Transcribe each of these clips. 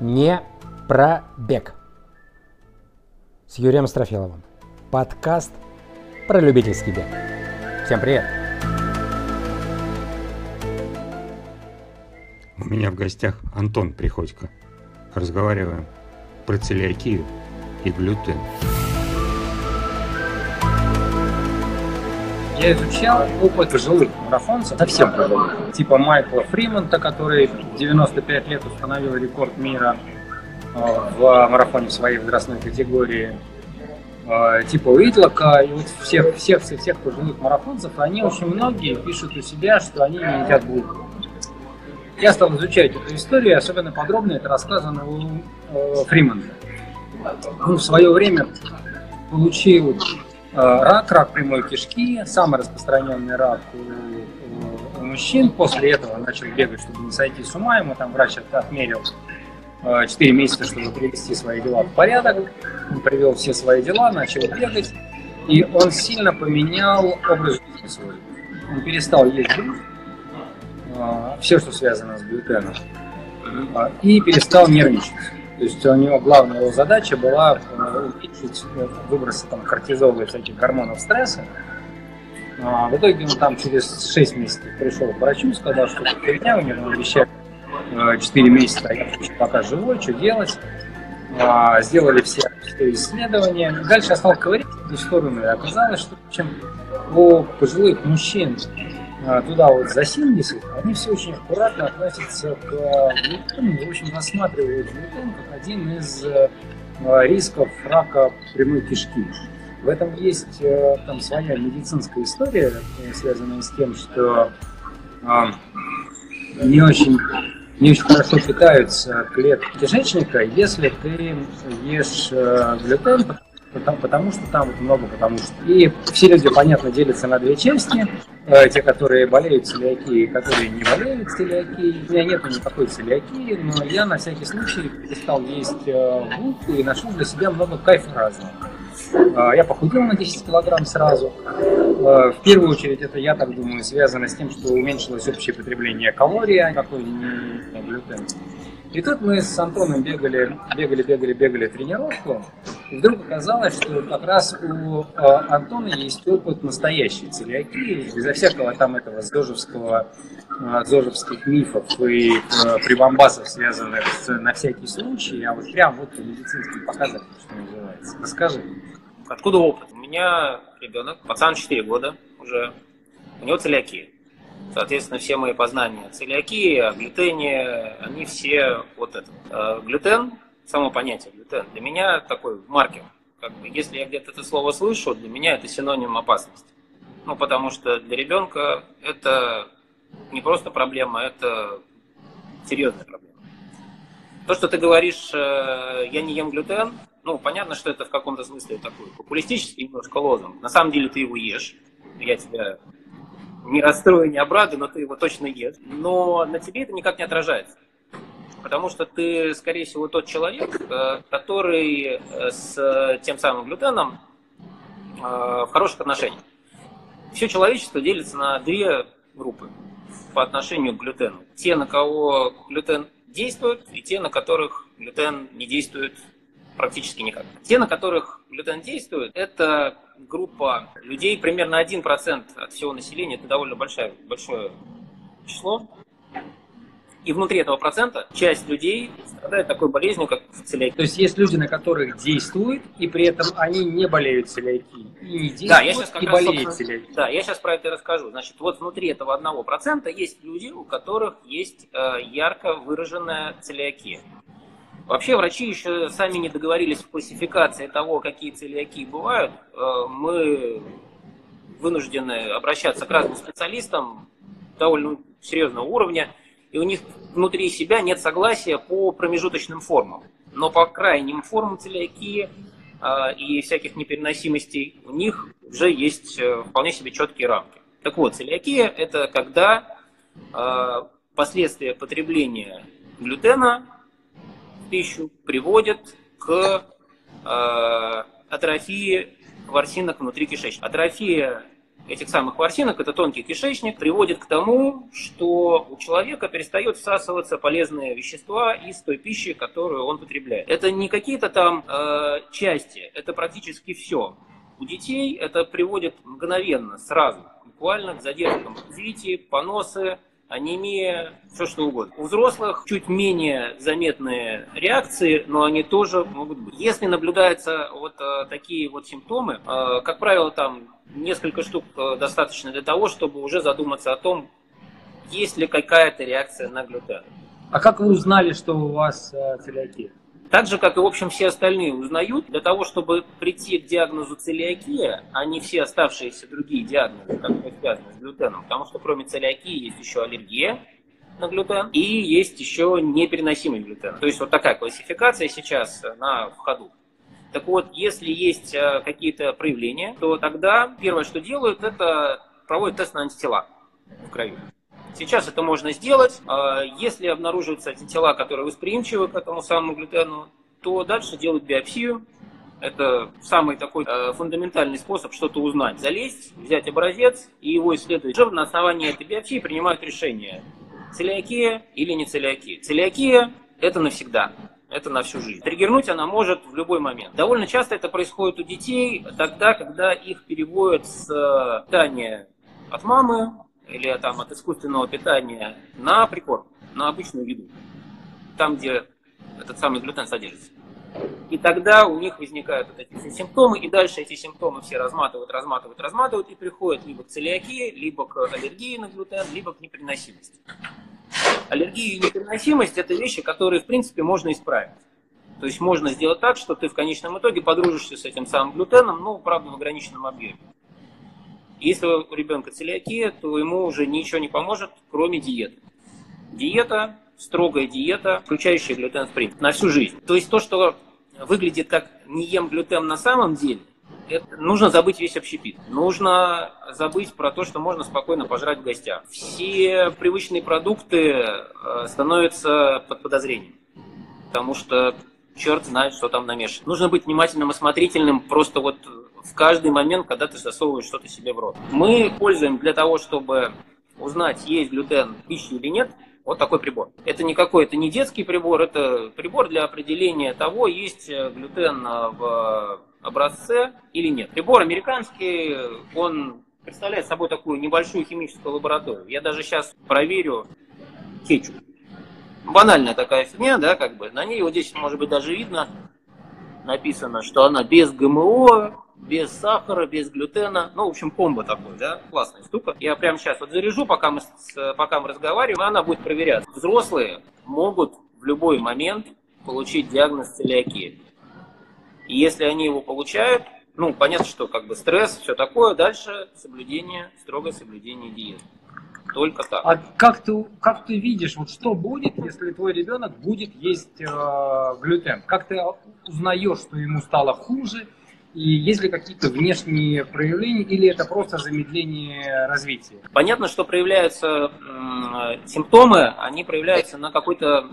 не про бег. С Юрием Строфиловым. Подкаст про любительский бег. Всем привет! У меня в гостях Антон Приходько. Разговариваем про целиакию и глютен. Я изучал опыт пожилых марафонцев, совсем пожилых, типа Майкла Фримонта, который в 95 лет установил рекорд мира э, в марафоне в своей возрастной категории, э, типа Уитлока, и вот всех, всех, всех, всех пожилых марафонцев, они очень многие пишут у себя, что они не едят булку. Я стал изучать эту историю, особенно подробно это рассказано у э, Фримонта. Он в свое время получил рак, рак прямой кишки, самый распространенный рак у, у мужчин. После этого начал бегать, чтобы не сойти с ума. Ему там врач отмерил 4 месяца, чтобы привести свои дела в порядок. Он привел все свои дела, начал бегать. И он сильно поменял образ жизни свой. Он перестал есть э, все, что связано с глютеном, э, и перестал нервничать. То есть у него главная его задача была э, увеличить э, выбросы там, кортизола и всяких гормонов стресса. А в итоге он там через 6 месяцев пришел к врачу, сказал, что фигня, у него обещали 4 э, месяца, а я пока живой, что делать. А, сделали все, все исследования. Дальше я стал ковырять эту сторону, и оказалось, что чем у пожилых мужчин туда вот за 70, они все очень аккуратно относятся к глютену и, в общем, рассматривают глютен как один из э, рисков рака прямой кишки. В этом есть э, там своя медицинская история, э, связанная с тем, что не очень не очень хорошо питаются клетки кишечника, если ты ешь глютен, потому, потому что там вот много, потому что. И все люди, понятно, делятся на две части. Э, те, которые болеют целиакией, которые не болеют целиакией. У меня нет никакой целиакии, но я на всякий случай перестал есть э, булку и нашел для себя много кайфа разного. Э, я похудел на 10 килограмм сразу. В первую очередь это, я так думаю, связано с тем, что уменьшилось общее потребление калорий, а какой не глютен. И тут мы с Антоном бегали, бегали, бегали, бегали тренировку, и вдруг оказалось, что как раз у э, Антона есть опыт настоящей целиакии, безо всякого там этого зожевского, э, зожевских мифов и э, прибамбасов, связанных с на всякий случай, а вот прям вот медицинский показатель, что называется. Расскажи. Откуда опыт? У меня ребенок, пацан 4 года уже, у него целиакия. Соответственно, все мои познания целиакии, о глютене, они все вот это. А глютен, само понятие глютен, для меня такой маркер. Как бы, если я где-то это слово слышу, для меня это синоним опасности. Ну, потому что для ребенка это не просто проблема, это серьезная проблема. То, что ты говоришь, э, я не ем глютен, ну, понятно, что это в каком-то смысле такой популистический немножко лозунг. На самом деле ты его ешь. Я тебя не расстрою, не обрадую, но ты его точно ешь. Но на тебе это никак не отражается. Потому что ты, скорее всего, тот человек, э, который э, с тем самым глютеном э, в хороших отношениях. Все человечество делится на две группы по отношению к глютену. Те, на кого глютен действует, и те, на которых глютен не действует практически никак. Те, на которых глютен действует, это группа людей, примерно 1% от всего населения, это довольно большое, большое число. И внутри этого процента часть людей страдает такой болезнью, как целиакия. То есть есть люди, на которых действует, и при этом они не болеют целиакией. И не действуют, да, я сейчас как и раз, болеют целиакией. Да, я сейчас про это расскажу. Значит, вот внутри этого одного процента есть люди, у которых есть э, ярко выраженная целиакия. Вообще врачи еще сами не договорились в классификации того, какие целиакии бывают. Э, мы вынуждены обращаться к разным специалистам довольно серьезного уровня, и у них внутри себя нет согласия по промежуточным формам. Но по крайним формам целиакии э, и всяких непереносимостей у них уже есть э, вполне себе четкие рамки. Так вот, целиакия – это когда последствия потребления глютена пищу приводит к э, атрофии ворсинок внутри кишечника. Атрофия этих самых ворсинок, это тонкий кишечник, приводит к тому, что у человека перестает всасываться полезные вещества из той пищи, которую он потребляет. Это не какие-то там э, части, это практически все. У детей это приводит мгновенно, сразу, буквально к задержкам в развитии, поносы, анемия, все что угодно. У взрослых чуть менее заметные реакции, но они тоже могут быть. Если наблюдаются вот э, такие вот симптомы, э, как правило, там несколько штук э, достаточно для того, чтобы уже задуматься о том, есть ли какая-то реакция на глютен. А как вы узнали, что у вас э, целиакия? Так же, как и, в общем, все остальные узнают, для того, чтобы прийти к диагнозу целиакия, а не все оставшиеся другие диагнозы, которые связаны с глютеном, потому что кроме целиакии есть еще аллергия на глютен и есть еще непереносимый глютен. То есть вот такая классификация сейчас на в ходу. Так вот, если есть э, какие-то проявления, то тогда первое, что делают, это проводят тест на антитела в крови. Сейчас это можно сделать. А если обнаруживаются антитела, которые восприимчивы к этому самому глютену, то дальше делают биопсию. Это самый такой э, фундаментальный способ что-то узнать. Залезть, взять образец и его исследовать. Уже на основании этой биопсии принимают решение, целиакия или не целиакия. Целиакия – это навсегда. Это на всю жизнь. Триггернуть она может в любой момент. Довольно часто это происходит у детей тогда, когда их переводят с э, питания от мамы или там, от искусственного питания на прикорм, на обычную еду, там, где этот самый глютен содержится. И тогда у них возникают вот эти все симптомы, и дальше эти симптомы все разматывают, разматывают, разматывают, и приходят либо к целиакии, либо к аллергии на глютен, либо к непереносимости. Аллергия и непереносимость – это вещи, которые, в принципе, можно исправить. То есть можно сделать так, что ты в конечном итоге подружишься с этим самым глютеном, но, правда, в ограниченном объеме. Если у ребенка целиакия, то ему уже ничего не поможет, кроме диеты. Диета, строгая диета, включающая глютен в принципе, на всю жизнь. То есть то, что выглядит как не ем глютен на самом деле, это, нужно забыть весь общепит. Нужно забыть про то, что можно спокойно пожрать в гостях. Все привычные продукты э, становятся под подозрением. Потому что черт знает, что там намешано. Нужно быть внимательным, осмотрительным, просто вот в каждый момент, когда ты засовываешь что-то себе в рот. Мы пользуем для того, чтобы узнать, есть глютен в пище или нет, вот такой прибор. Это не какой, это не детский прибор, это прибор для определения того, есть глютен в образце или нет. Прибор американский, он представляет собой такую небольшую химическую лабораторию. Я даже сейчас проверю кетчуп. Банальная такая фигня, да, как бы. На ней вот здесь, может быть, даже видно, написано, что она без ГМО, без сахара, без глютена. Ну, в общем, комбо такой, да, классная штука. Я прямо сейчас вот заряжу, пока мы, с, пока мы разговариваем, она будет проверяться. Взрослые могут в любой момент получить диагноз целиакии. И если они его получают, ну, понятно, что как бы стресс, все такое, дальше соблюдение, строгое соблюдение диеты. Только так. А как ты, как ты видишь, вот что будет, если твой ребенок будет есть э, глютен? Как ты узнаешь, что ему стало хуже, и есть ли какие-то внешние проявления, или это просто замедление развития? Понятно, что проявляются э, симптомы, они проявляются на какой-то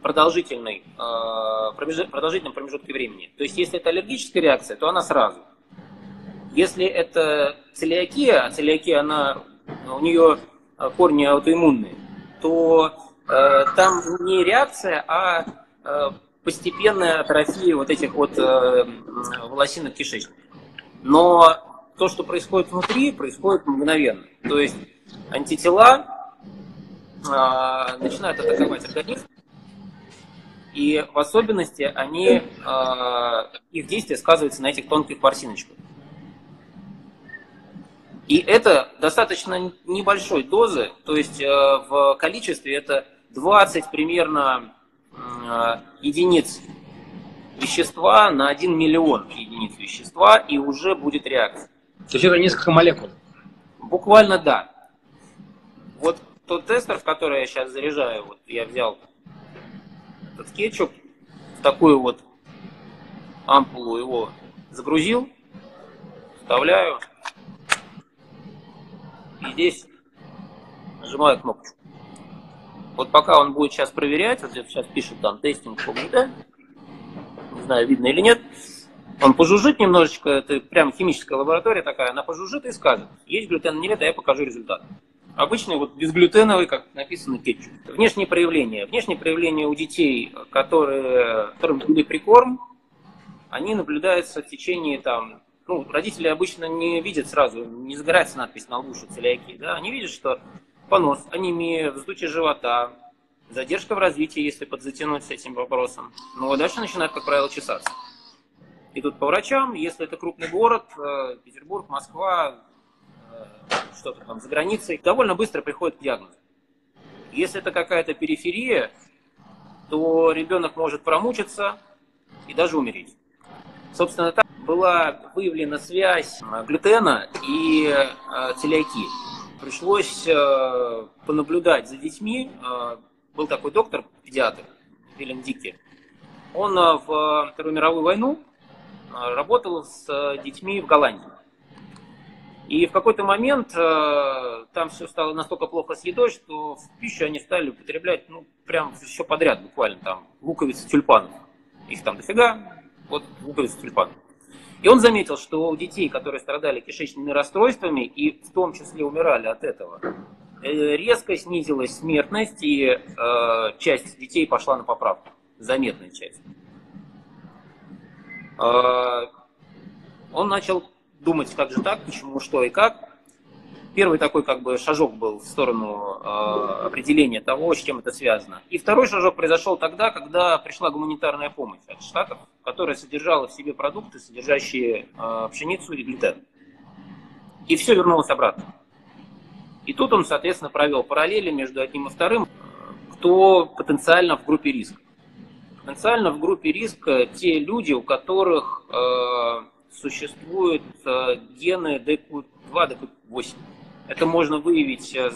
продолжительной, э, промеж... продолжительном промежутке времени. То есть, если это аллергическая реакция, то она сразу. Если это целиакия, а целиакия, она, у нее корни аутоиммунные, то э, там не реакция, а э, постепенная атрофия вот этих вот э, волосинок кишечника. Но то, что происходит внутри, происходит мгновенно. То есть антитела э, начинают атаковать организм, и в особенности они, э, их действие сказывается на этих тонких ворсиночках. И это достаточно небольшой дозы, то есть э, в количестве это 20 примерно Э, единиц вещества на 1 миллион единиц вещества, и уже будет реакция. То есть это несколько молекул? Буквально да. Вот тот тестер, в который я сейчас заряжаю, вот я взял этот кетчуп, в такую вот ампулу его загрузил, вставляю, и здесь нажимаю кнопочку. Вот пока он будет сейчас проверять, вот сейчас пишет там тестинг ГУТ, не знаю, видно или нет, Он пожужжит немножечко, это прям химическая лаборатория такая, она пожужжит и скажет, есть глютен или нет, а я покажу результат. Обычный вот безглютеновый, как написано, кетчуп. Внешние проявления. Внешние проявления у детей, которые, которым дали прикорм, они наблюдаются в течение там, ну, родители обычно не видят сразу, не загорается надпись на лбу, что целиакия, да, они видят, что понос, анемия, вздутие живота, задержка в развитии, если подзатянуть с этим вопросом. Ну, а дальше начинают, как правило, чесаться. И тут по врачам, если это крупный город, э, Петербург, Москва, э, что-то там за границей, довольно быстро приходит к диагнозу. Если это какая-то периферия, то ребенок может промучиться и даже умереть. Собственно, так была выявлена связь э, глютена и целиакии. Пришлось понаблюдать за детьми. Был такой доктор, педиатр, Вильям Дикки. Он в Вторую мировую войну Э, работал с э, детьми в Голландии. И в какой-то момент э, там все стало настолько плохо с едой, что в пищу они стали употреблять, ну, прям все подряд, буквально там, луковицы тюльпанов. Их там дофига, вот луковицы тюльпанов. И он заметил, что у детей, которые страдали кишечными расстройствами и в том числе умирали от этого, резко снизилась смертность, и э, часть детей пошла на поправку, заметная часть. А, он начал думать, как же так, почему, что и как. Первый такой как бы шажок был в сторону э, определения того, с чем это связано. И второй шажок произошел тогда, когда пришла гуманитарная помощь от Штатов, которая содержала в себе продукты, содержащие э, пшеницу и глютен. И все вернулось обратно. И тут он, соответственно, провел параллели между одним и вторым, кто потенциально в группе риска. Потенциально в группе риска те люди, у которых э, существуют э, гены DQ2, DQ8. Это можно выявить э,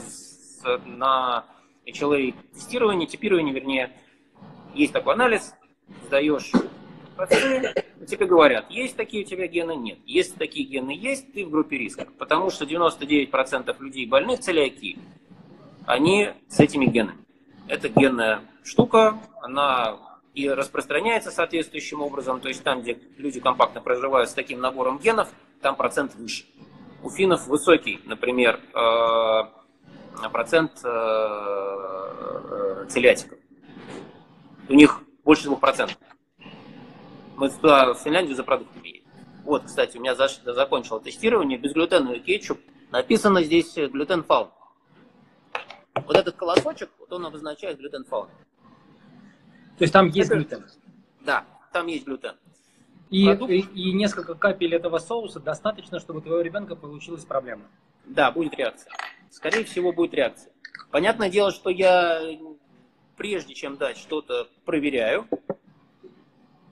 на HLA-тестировании, типировании, вернее. Есть такой анализ, сдаешь процессы, тебе говорят, есть такие у тебя гены, нет. Если такие гены есть, ты в группе риска. Потому что 99% людей больных целиакией, они с этими генами. Это генная штука, она и распространяется соответствующим образом. То есть там, где люди компактно проживают с таким набором генов, там процент выше. У финнов высокий, например, э, процент э, э, целиатиков. У них больше 2%. Мы туда, в Финляндию за продуктами едем. Вот, кстати, у меня закончило тестирование безглютеновый кетчуп. Написано здесь глютен фаун. Вот этот колосочек, вот он обозначает глютен фаун. То есть там есть Это... глютен? Да, там есть глютен. И, и, и несколько капель этого соуса достаточно, чтобы у твоего ребенка получилась проблема? Да, будет реакция. Скорее всего, будет реакция. Понятное дело, что я прежде чем дать что-то проверяю.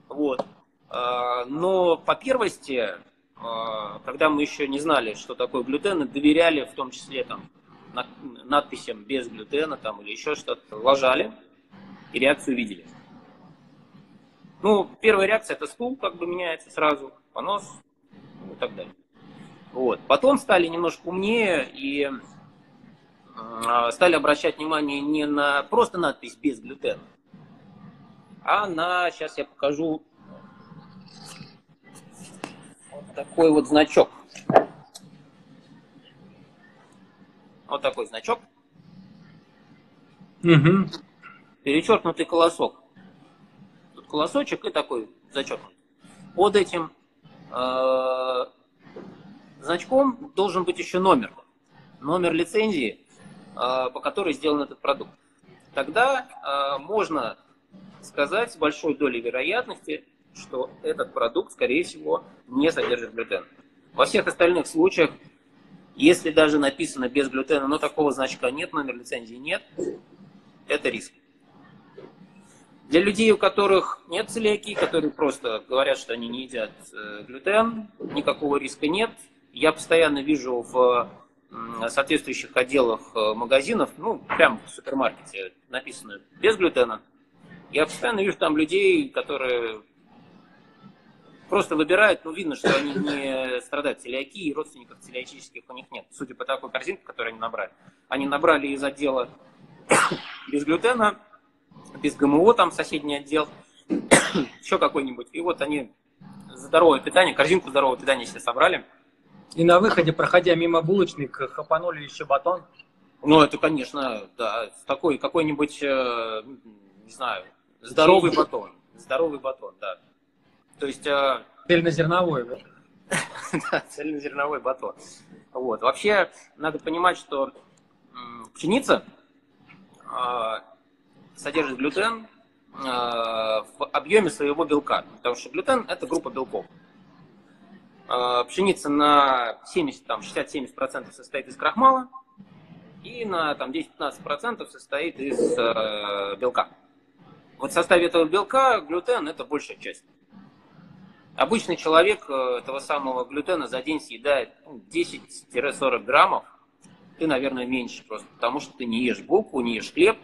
Вот. А, но по первости, а, когда мы еще не знали, что такое глютен, доверяли в том числе там, надписям без глютена там, или еще что-то, ложали и реакцию видели. Ну, первая реакция это стул как бы меняется сразу, понос ну, и так далее. Вот. Потом стали немножко умнее и э, стали обращать внимание не на просто надпись без глютена, а на, сейчас я покажу, вот такой вот значок. Вот такой значок. Угу. Перечеркнутый колосок колосочек и такой зачеркнут. Под этим э, значком должен быть еще номер. Номер лицензии, э, по которой сделан этот продукт. Тогда э, можно сказать с большой долей вероятности, что этот продукт, скорее всего, не содержит глютен. Во всех остальных случаях, если даже написано без глютена, но такого значка нет, номер лицензии нет, это риск. Для людей, у которых нет целиакии, которые просто говорят, что они не едят э, глютен, никакого риска нет. Я постоянно вижу в соответствующих отделах э, магазинов, ну, прямо в супермаркете написано без глютена. Я постоянно вижу там людей, которые просто выбирают, ну, видно, что они не страдают целиакией, родственников целиакических у них нет, судя по такой корзинке, которую они набрали. Они набрали из отдела без глютена, без ГМО, там соседний отдел, еще какой-нибудь. И вот они здоровое питание, корзинку здорового питания себе собрали. И на выходе, проходя мимо булочных, хапанули еще батон. Ну, это, конечно, да, такой какой-нибудь, э, не знаю, здоровый батон. Здоровый батон, да. То есть, э, Цельнозерновой, да? да, цельнозерновой батон. Вот. Вообще, надо понимать, что пшеница э, содержит глютен э, в объеме своего белка, потому что глютен – это группа белков. Э, Пшеница на 70, там, 60-70% состоит из крахмала и на там, 10-15% состоит из э, белка. Вот в составе этого белка глютен – это большая часть. Обычный человек этого самого глютена за день съедает ну, 10-40 граммов. Ты, наверное, меньше просто, потому что ты не ешь булку, не ешь хлеб.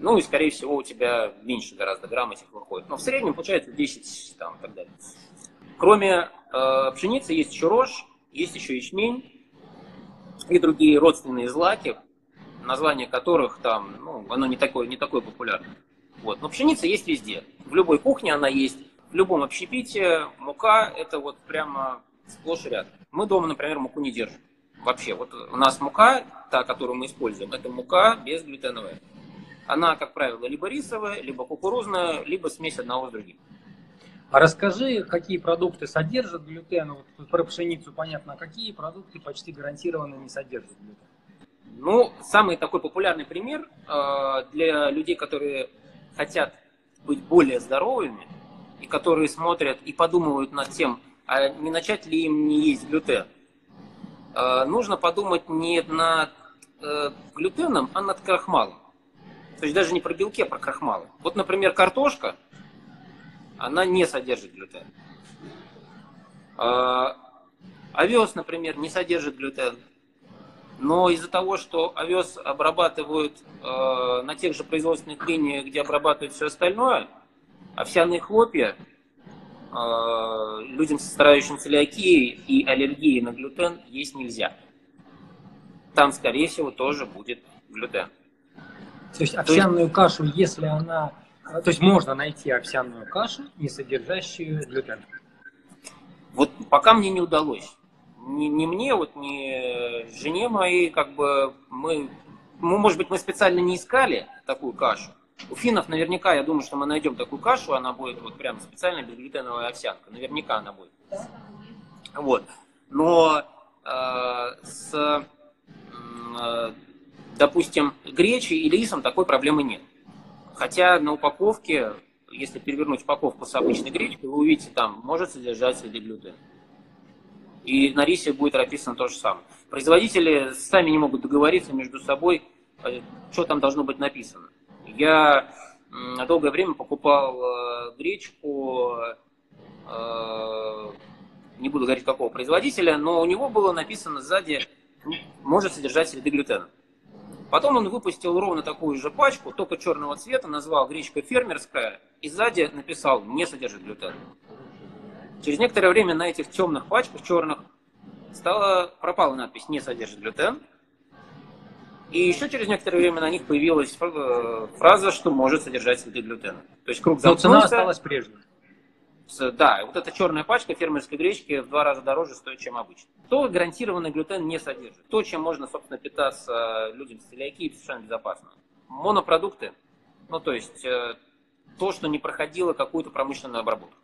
Ну и, скорее всего, у тебя меньше гораздо грамм этих выходит. Но в среднем получается 10 там, и так далее. Кроме э, пшеницы есть еще рожь, есть еще ячмень и другие родственные злаки, название которых там, ну, оно не такое, не такое популярное. Вот. Но пшеница есть везде. В любой кухне она есть. В любом общепите мука это вот прямо сплошь и рядом. Мы дома, например, муку не держим. Вообще, вот у нас мука, та, которую мы используем, это мука безглютеновая. Она, как правило, либо рисовая, либо кукурузная, либо смесь одного с другим. А расскажи, какие продукты содержат глютен? Вот про пшеницу понятно, а какие продукты почти гарантированно не содержат глютен? Ну, самый такой популярный пример э, для людей, которые хотят быть более здоровыми, и которые смотрят и подумывают над тем, а не начать ли им не есть глютен. Э, нужно подумать не над э, глютеном, а над крахмалом. То есть даже не про белки, а про крахмалы. Вот, например, картошка, она не содержит глютен. Э, овес, например, не содержит глютен. Но из-за того, что овес обрабатывают э, на тех же производственных линиях, где обрабатывают все остальное, овсяные хлопья э, людям, страдающим целиакией и аллергией на глютен, есть нельзя. Там, скорее всего, тоже будет глютен. То есть овсяную кашу, если она... То есть можно найти овсяную кашу, не содержащую глютен. Вот пока мне не удалось. Ни, ни мне, вот, ни жене моей, как бы мы, ну, может быть, мы специально не искали такую кашу. У финнов наверняка, я думаю, что мы найдем такую кашу, она будет вот прям специально безглютеновая овсянка. Наверняка она будет. Вот. Но э, с, э, допустим, гречей или рисом такой проблемы нет. Хотя на упаковке, если перевернуть упаковку с обычной гречкой, вы увидите, там может содержать следы глютена. И на рисе будет написано то же самое. Производители сами не могут договориться между собой, э, что там должно быть написано. Я долгое время покупал э, гречку, э, не буду говорить какого производителя, но у него было написано сзади, может содержать следы глютена. Потом он выпустил ровно такую же пачку, только черного цвета, назвал гречка фермерская, и сзади написал «не содержит глютена». Через некоторое время на этих темных пачках, черных, стала, пропала надпись «не содержит глютен». И еще через некоторое время на них появилась э, фраза, что может содержать следы глютена. То есть круг Но цена замкнулся. осталась прежней. Да, вот эта черная пачка фермерской гречки в два раза дороже стоит, чем обычно. То гарантированный глютен не содержит. То, чем можно, собственно, питаться людям с целиакией, совершенно безопасно. Монопродукты, ну то есть э, то, что не проходило какую-то промышленную обработку.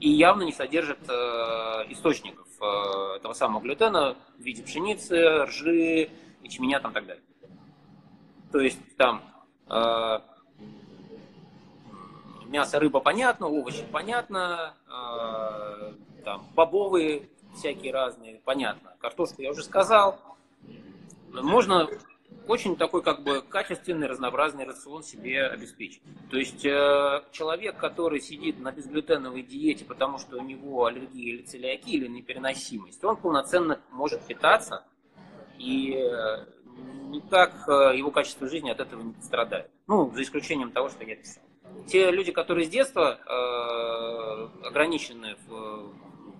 И явно не содержит э, источников э, этого самого глютена в виде пшеницы, ржи, ячменя там и так далее. То есть там э, мясо, рыба понятно, овощи понятно, э, там бобовые всякие разные, понятно. Картошку я уже сказал. Можно очень такой как бы качественный, разнообразный рацион себе обеспечить. То есть э, человек, который сидит на безглютеновой диете, потому что у него аллергия или целиакия, или непереносимость, он полноценно может питаться, и э, никак э, его качество жизни от этого не страдает. Ну, за исключением того, что я писал. Те люди, которые с детства э, ограничены в,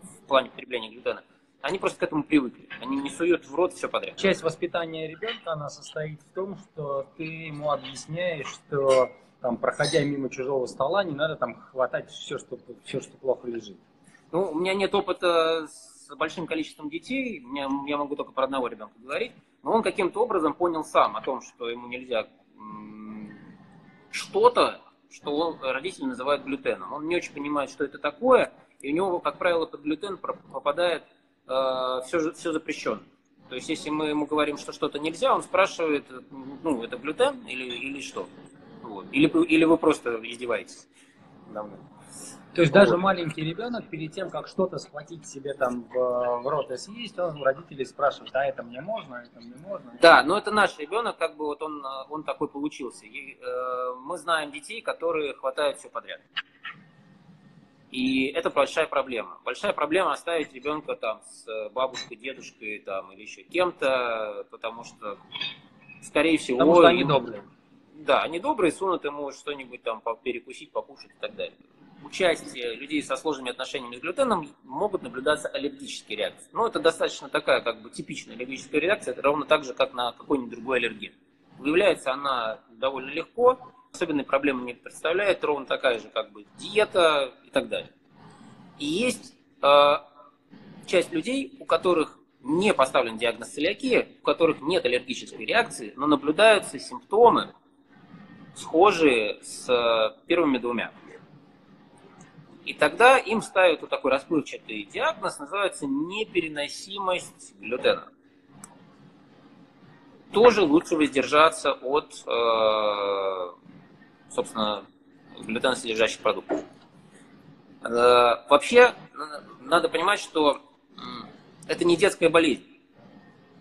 в плане потребления глютена, они просто к этому привыкли. Они не суют в рот все подряд. Часть воспитания ребенка, она состоит в том, что ты ему объясняешь, что там, проходя мимо чужого стола, не надо там хватать все, что, все, что плохо лежит. Ну, у меня нет опыта с большим количеством детей, меня, я могу только про одного ребенка говорить, но он каким-то образом понял сам о том, что ему нельзя что-то, что он, родители называют глютеном. Он не очень понимает, что это такое, и у него, как правило, под глютен попадает э, все, все запрещено. То есть, если мы ему говорим, что что-то нельзя, он спрашивает, ну, это глютен или, или что? Вот. Или, или вы просто издеваетесь давно. То есть даже маленький ребенок перед тем, как что-то схватить себе там в, в рот и съесть, он у родителей спрашивает, а это мне можно, а это мне можно? Да, но это наш ребенок, как бы вот он, он такой получился. И, э, мы знаем детей, которые хватают все подряд. И это большая проблема. Большая проблема оставить ребенка там с бабушкой, дедушкой там, или еще кем-то, потому что, скорее всего... Потому что они добрые. Да, они добрые, сунут ему что-нибудь там перекусить, покушать и так далее. Участие людей со сложными отношениями с глютеном могут наблюдаться аллергические реакции. Но это достаточно такая как бы типичная аллергическая реакция, это ровно так же, как на какой-нибудь другой аллерген. Выявляется она довольно легко, особенной проблемы не представляет, ровно такая же как бы диета и так далее. И есть э, часть людей, у которых не поставлен диагноз целиакия, у которых нет аллергической реакции, но наблюдаются симптомы, схожие с первыми двумя. И тогда им ставят вот такой расплывчатый диагноз, называется непереносимость глютена. Тоже лучше воздержаться от, э, собственно, глютеносодержащих продуктов. Э, вообще, надо понимать, что это не детская болезнь.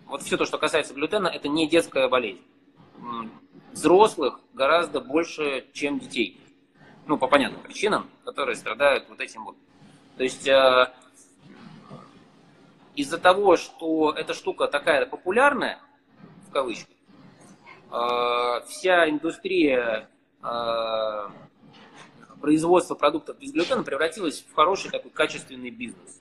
Вот все то, что касается глютена, это не детская болезнь взрослых гораздо больше, чем детей. Ну, по понятным причинам, которые страдают вот этим вот. То есть э, из-за того, что эта штука такая популярная, в кавычках, э, вся индустрия э, производства продуктов без глютена превратилась в хороший такой качественный бизнес.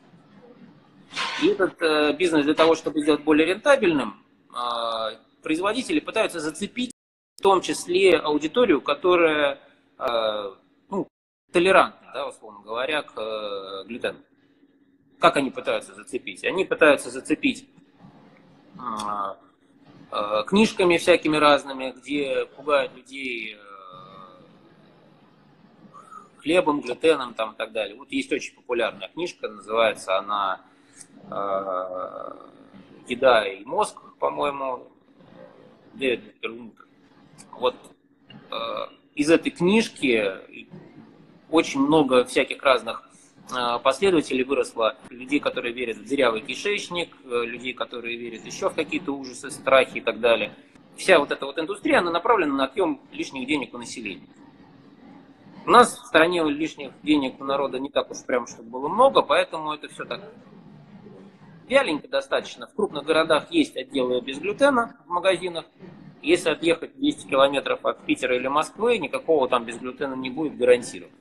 И этот э, бизнес для того, чтобы сделать более рентабельным, э, производители пытаются зацепить в том числе аудиторию, которая э, толерантна, да, условно говоря, к э, глютену. Как они пытаются зацепить? Они пытаются зацепить э, книжками всякими разными, где пугают людей хлебом, глютеном там, и так далее. Вот есть очень популярная книжка, называется она «Еда и мозг», по-моему, Дэвид Пермутер. Вот э, из этой книжки очень много всяких разных э, последователей выросло. Людей, которые верят в дырявый кишечник, э, людей, которые верят еще в какие-то ужасы, страхи и так далее. Вся вот эта вот индустрия, она направлена на отъем лишних денег у населения. У нас в стране лишних денег у народа не так уж прям, чтобы было много, поэтому это все так вяленько достаточно. В крупных городах есть отделы без глютена в магазинах, если отъехать 200 километров от Питера или Москвы, никакого там безглютена не будет гарантированно.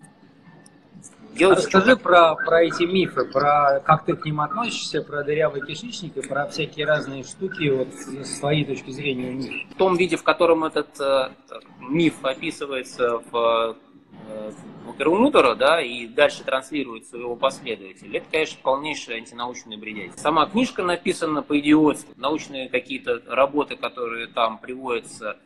Делайте Расскажи про, про эти мифы, про как ты к ним относишься, про дырявый кишечник и про всякие разные штуки, вот с твоей точки зрения миф. В том виде, в котором этот э, миф описывается в э, Перумутора, да, и дальше транслируется его последователь, это, конечно, полнейшая антинаучная бредятина. Сама книжка написана по идиотству, научные какие-то работы, которые там приводятся,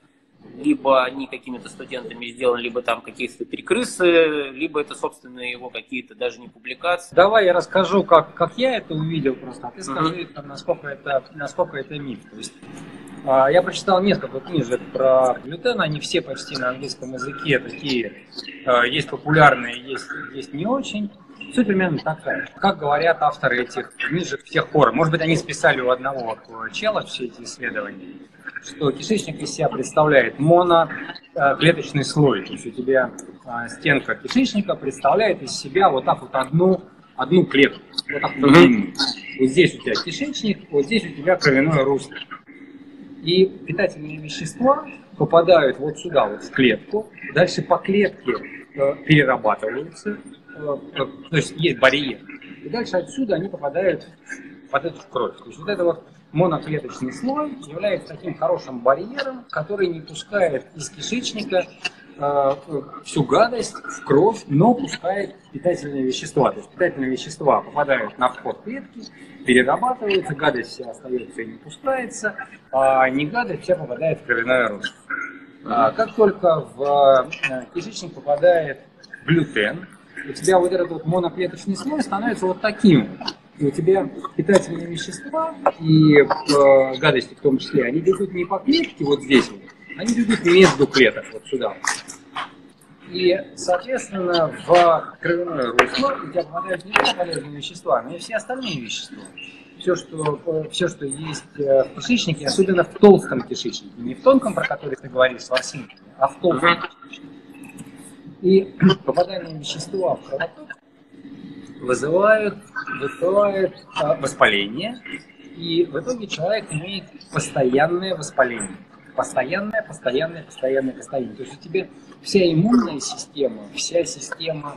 либо они какими-то студентами сделаны, либо там какие-то перекрысы, либо это, собственно, его какие-то даже не публикации. Давай я расскажу, как, как я это увидел просто, а ты скажи, mm-hmm. насколько, это, насколько это миф. То есть, а, я прочитал несколько книжек про глютен, они все почти на английском языке такие, а, есть популярные, есть, есть не очень. Суть примерно такая. Как говорят авторы этих книжек в тех пор, может быть, они списали у одного чела все эти исследования, что кишечник из себя представляет моноклеточный слой. То есть у тебя а, стенка кишечника представляет из себя вот так вот одну, одну клетку. Вот так вот. Mm-hmm. Вот здесь у тебя кишечник, вот здесь у тебя кровяное русло. И питательные вещества попадают вот сюда, вот в клетку, дальше по клетке э, перерабатываются, э, э, то есть есть барьер, и дальше отсюда они попадают под эту кровь. То есть вот это вот моноклеточный слой является таким хорошим барьером, который не пускает из кишечника э, всю гадость в кровь, но пускает питательные вещества. То есть питательные вещества попадают на вход клетки, перерабатываются, гадость вся остается и не пускается, а не гадость вся попадает в кровяное русло. А как только в э, кишечник попадает глютен, у тебя вот этот вот моноклеточный слой становится вот таким. И у тебя питательные вещества и э, гадости в том числе, они бегут не по клетке вот здесь вот, они бегут между клеток вот сюда. И, соответственно, в кровяное русло у тебя попадают не только полезные вещества, но и все остальные вещества. Все, что, э, все, что есть э, в кишечнике, особенно в толстом кишечнике. Не в тонком, про который ты говоришь, с ворсинками, а в толстом кишечнике. И попадание вещества в кровоток вызывают, вызывают э, воспаление, и в итоге человек имеет постоянное воспаление. Постоянное, постоянное, постоянное, постоянное. То есть у тебя вся иммунная система, вся система,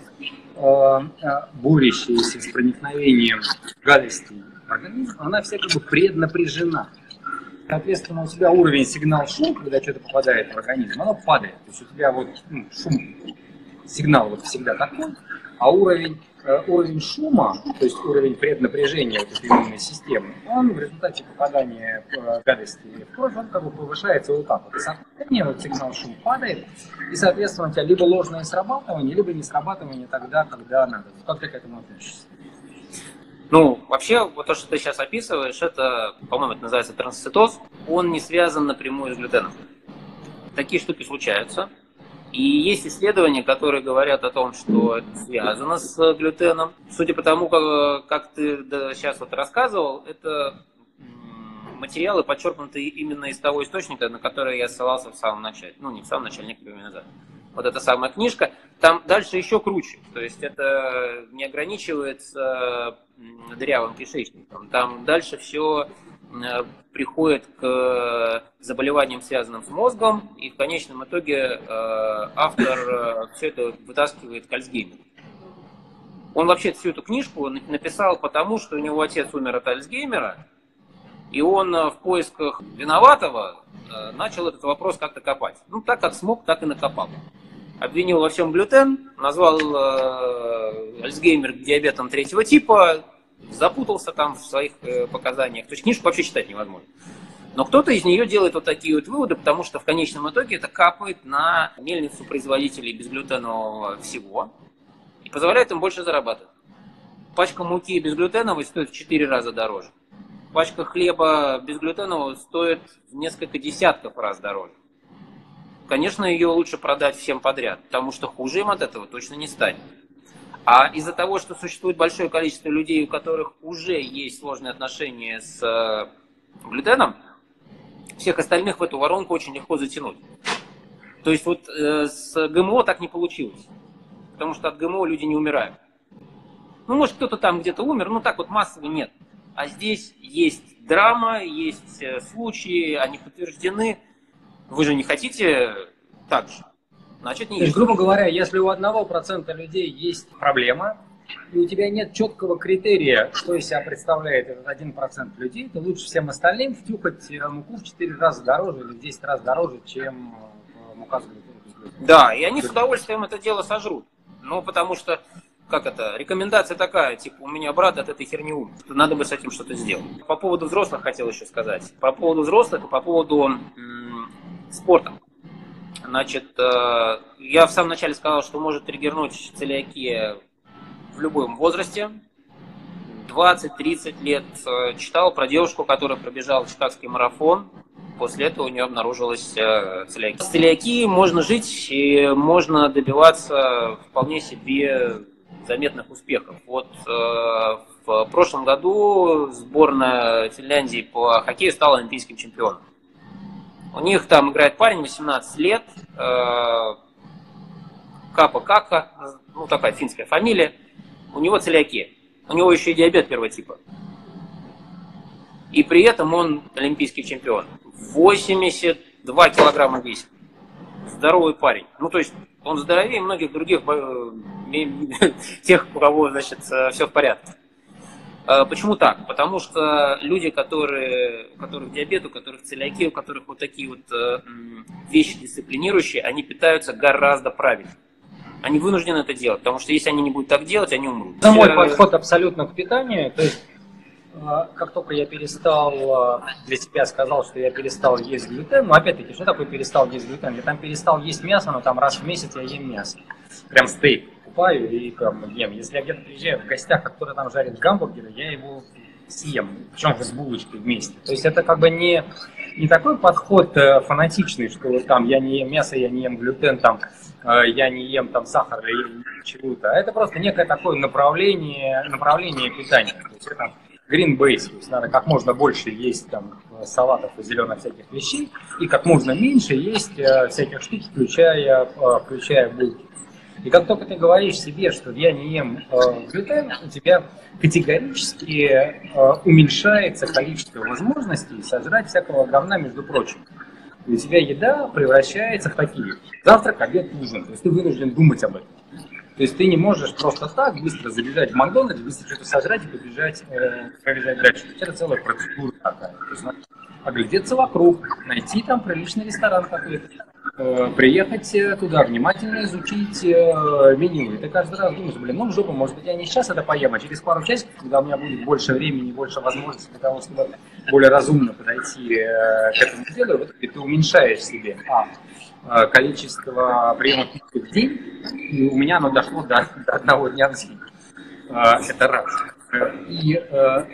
э, э, борющаяся с проникновением гадостей в организм, она вся как бы преднапряжена. Соответственно, у тебя уровень сигнал шум, когда что-то попадает в организм, оно падает. То есть у тебя вот ну, шум, сигнал вот всегда такой, а уровень уровень шума, то есть уровень преднапряжения вот этой иммунной системы, он в результате попадания э, гадости в кровь, он как бы повышается вот так вот. И соответственно, вот сигнал шум падает, и, соответственно, у тебя либо ложное срабатывание, либо не срабатывание тогда, когда надо. Как ты к этому относишься? Ну, вообще, вот то, что ты сейчас описываешь, это, по-моему, это называется трансцитоз. Он не связан напрямую с глютеном. Такие штуки случаются. И есть исследования, которые говорят о том, что это связано с глютеном. Судя по тому, как, как ты сейчас вот рассказывал, это материалы, подчеркнутые именно из того источника, на который я ссылался в самом начале. Ну, не в самом начале, некоторое время назад. Вот эта самая книжка. Там дальше еще круче. То есть это не ограничивается дырявым кишечником. Там дальше все Э, приходит к э, заболеваниям, связанным с мозгом, и в конечном итоге э, автор все это вытаскивает к Альцгеймеру. Он вообще всю эту книжку написал потому, что у него отец умер от Альцгеймера, и он в поисках виноватого начал этот вопрос как-то копать. Ну, так как смог, так и накопал. Обвинил во всем глютен, назвал Альцгеймер диабетом третьего типа, запутался там в своих э, показаниях. То есть книжку вообще читать невозможно. Но кто-то из нее делает вот такие вот выводы, потому что в конечном итоге это капает на мельницу производителей безглютенового всего и позволяет им больше зарабатывать. Пачка муки безглютеновой стоит в 4 раза дороже. Пачка хлеба безглютенового стоит в несколько десятков раз дороже. Конечно, ее лучше продать всем подряд, потому что хуже им от этого точно не станет. А из-за того, что существует большое количество людей, у которых уже есть сложные отношения с э, глютеном, всех остальных в эту воронку очень легко затянуть. То есть вот э, с ГМО так не получилось. Потому что от ГМО люди не умирают. Ну, может, кто-то там где-то умер, но так вот массово нет. А здесь есть драма, есть э, случаи, они подтверждены. Вы же не хотите так же. Значит, не То есть, грубо говоря, если у одного процента людей есть проблема, и у тебя нет четкого критерия, что из себя представляет этот один процент людей, то лучше всем остальным втюхать э, муку в 4 раза дороже или в 10 раз дороже, чем э, мука с. Да, и они с удовольствием это дело сожрут. Ну, потому что, как это, рекомендация такая, типа, у меня брат от этой херни умер, надо бы с этим что-то сделать. По поводу взрослых хотел еще сказать. По поводу взрослых и по поводу м- спорта. Значит, э, я в самом начале сказал, что может триггернуть целиакия в любом возрасте. 20-30 лет э, читал про девушку, которая пробежала чикагский марафон. После этого у нее обнаружилась э, целиакия. С целиакией можно жить и можно добиваться вполне себе заметных успехов. Вот в прошлом году сборная Финляндии по хоккею стала олимпийским чемпионом. У них там играет парень 18 лет, э, Капа Кака, ну такая финская фамилия. У него целиакия. У него еще и диабет первого типа. И при этом он олимпийский чемпион. 82 килограмма весит. Здоровый парень. Ну, то есть, он здоровее многих других, э, тех, у кого, значит, э, все в порядке. А, почему так? Потому что люди, которые, у которых диабет, у которых целиакия, у которых вот такие вот э, вещи дисциплинирующие, они питаются гораздо правильнее. Они вынуждены это делать, потому что если они не будут так делать, они умрут. Это мой подход абсолютно к питанию. То есть, э, как только я перестал, э, для себя сказал, что я перестал есть глютен, ну, опять-таки, что такое перестал есть глютен? Я там перестал есть мясо, но там раз в месяц я ем мясо. Прям стейк покупаю и там, ем. Если я где-то приезжаю в гостях, а кто-то там жарит гамбургеры, я его съем, причем с булочкой вместе. То есть это как бы не, не такой подход э, фанатичный, что вот там я не ем мясо, я не ем глютен, там э, я не ем там сахар или чего-то. А это просто некое такое направление, направление питания. То есть это green base, то есть надо как можно больше есть там салатов и зеленых всяких вещей, и как можно меньше есть э, всяких штук, включая, включая булки. И как только ты говоришь себе, что я не ем э, глютен, у тебя категорически э, уменьшается количество возможностей сожрать всякого говна, между прочим. У тебя еда превращается в такие. Завтрак, обед, ужин. То есть ты вынужден думать об этом. То есть ты не можешь просто так быстро забежать в Макдональдс, быстро что-то сожрать и побежать, э, побежать дальше. Это целая процедура такая. То есть, оглядеться вокруг, найти там приличный ресторан какой-то, приехать э, туда, внимательно изучить э, меню. И ты каждый раз думаешь, блин, ну в жопу, может быть, я не сейчас это поем, а через пару часов, когда у меня будет больше времени, больше возможностей для того, чтобы более разумно подойти к этому делу, вот ты уменьшаешь себе а, количество приемов в день, и у меня оно дошло до, до одного дня в день. Это раз. И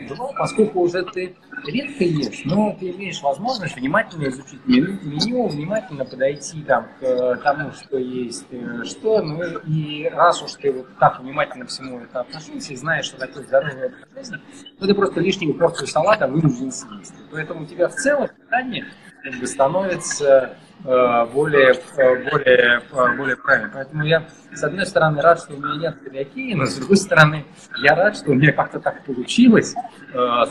два, поскольку уже ты редко ешь, но ты имеешь возможность внимательно изучить меню, внимательно подойти там, к э, тому, что есть, э, что, ну и раз уж ты вот так внимательно всему это относишься и знаешь, что такое здоровое жизнь, то ты просто лишнюю порцию салата вынужден съесть. Поэтому у тебя в целом питание становится Э, более, э, более, э, более правильно. Поэтому я, с одной стороны, рад, что у меня нет целиакии, но с другой стороны, я рад, что у меня как-то так получилось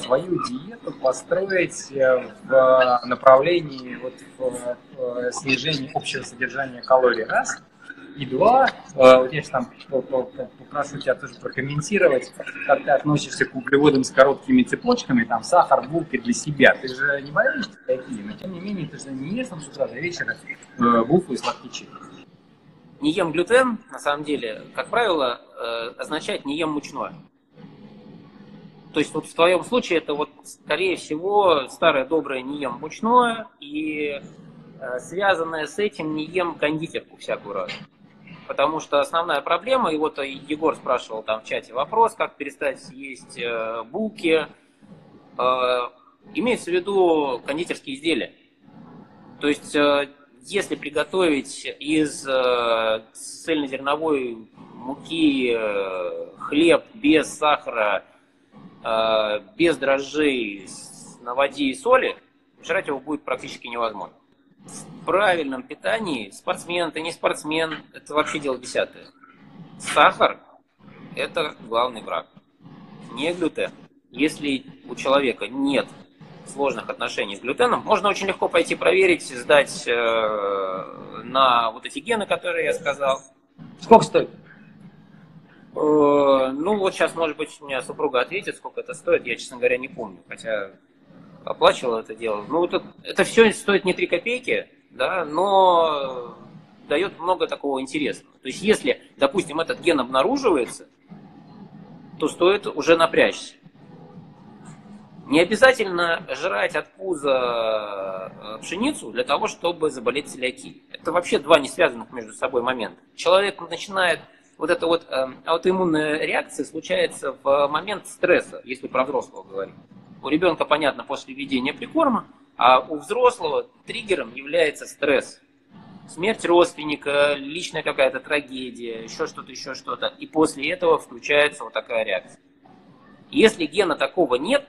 свою диету построить в направлении вот, в снижения общего содержания калорий. Раз – и два, э, вот я там попрошу тебя тоже прокомментировать, как ты относишься к углеводам с короткими цепочками, там сахар, булки для себя. Ты же не боишься такие, но тем не менее ты же не ешь там с утра до вечера э, булку и сладкий чай. Не ем глютен, на самом деле, как правило, э, означает не ем мучное. То есть вот в твоем случае это вот, скорее всего, старое доброе не ем мучное и связанное с этим не ем кондитерку всякую раз потому что основная проблема, и вот Егор спрашивал там в чате вопрос, как перестать есть э, булки, э, имеется в виду кондитерские изделия. То есть, э, если приготовить из цельнозерновой муки хлеб без сахара, без дрожжей, на воде и соли, жрать его будет практически невозможно в правильном питании, спортсмен ты не спортсмен, это вообще дело десятое. Сахар – это главный враг, не глютен. Если у человека нет сложных отношений с глютеном, можно очень легко пойти проверить, сдать э, на вот эти гены, которые я сказал. Сколько стоит? Э, ну вот сейчас, может быть, у меня супруга ответит, сколько это стоит, я, честно говоря, не помню, хотя оплачивал это дело. Ну, это, это все стоит не 3 копейки, да, но дает много такого интересного. То есть, если, допустим, этот ген обнаруживается, то стоит уже напрячься. Не обязательно жрать от пуза э, пшеницу для того, чтобы заболеть целиакией. Это вообще два не связанных между собой момента. Человек начинает вот эта вот э, аутоиммунная реакция случается в момент стресса, если про взрослого говорить. У ребенка, понятно, после введения прикорма, а у взрослого триггером является стресс. Смерть родственника, личная какая-то трагедия, еще что-то, еще что-то. И после этого включается вот такая реакция. Если гена такого нет,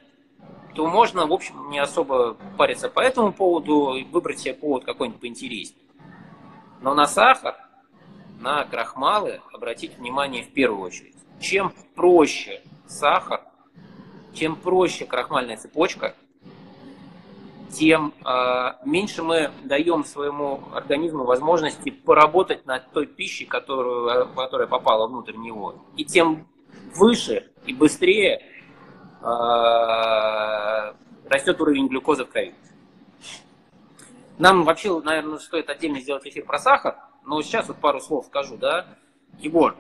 то можно, в общем, не особо париться по этому поводу и выбрать себе повод какой-нибудь поинтереснее. Но на сахар, на крахмалы обратить внимание в первую очередь. Чем проще сахар, чем проще крахмальная цепочка, тем э, меньше мы даем своему организму возможности поработать над той пищей, которую, которая попала внутрь него. И тем выше и быстрее э, растет уровень глюкозы в крови. Нам вообще, наверное, стоит отдельно сделать эфир про сахар, но сейчас вот пару слов скажу, да. Егор,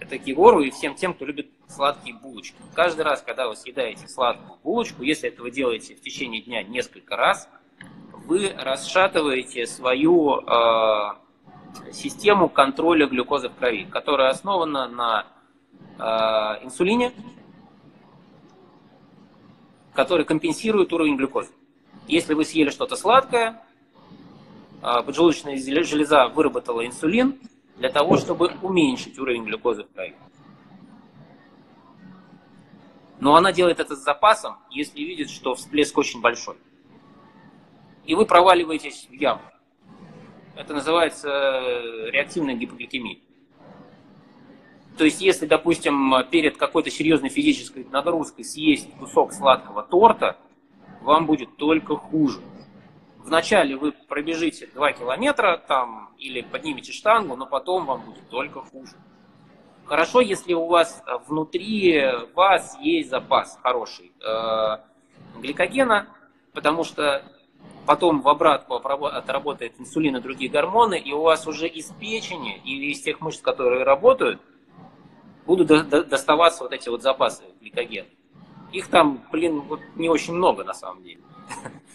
это к Егору и всем тем, кто любит сладкие булочки. Каждый раз, когда вы съедаете сладкую булочку, если это вы делаете в течение дня несколько раз, вы расшатываете свою э, систему контроля глюкозы в крови, которая основана на э, инсулине, который компенсирует уровень глюкозы. Если вы съели что-то сладкое, э, поджелудочная железа выработала инсулин для того, чтобы уменьшить уровень глюкозы в крови. Но она делает это с запасом, если видит, что всплеск очень большой. И вы проваливаетесь в яму. Это называется э, реактивная гипогликемия. То есть, если, допустим, перед какой-то серьезной физической нагрузкой съесть кусок сладкого торта, вам будет только хуже. Вначале вы пробежите 2 километра там, или поднимете штангу, но потом вам будет только хуже. Хорошо, если у вас внутри вас есть запас хороший э, гликогена, потому что потом в обратку отработает инсулин и другие гормоны, и у вас уже из печени или из тех мышц, которые работают, будут до, доставаться вот эти вот запасы гликогена. Их там, блин, вот не очень много на самом деле.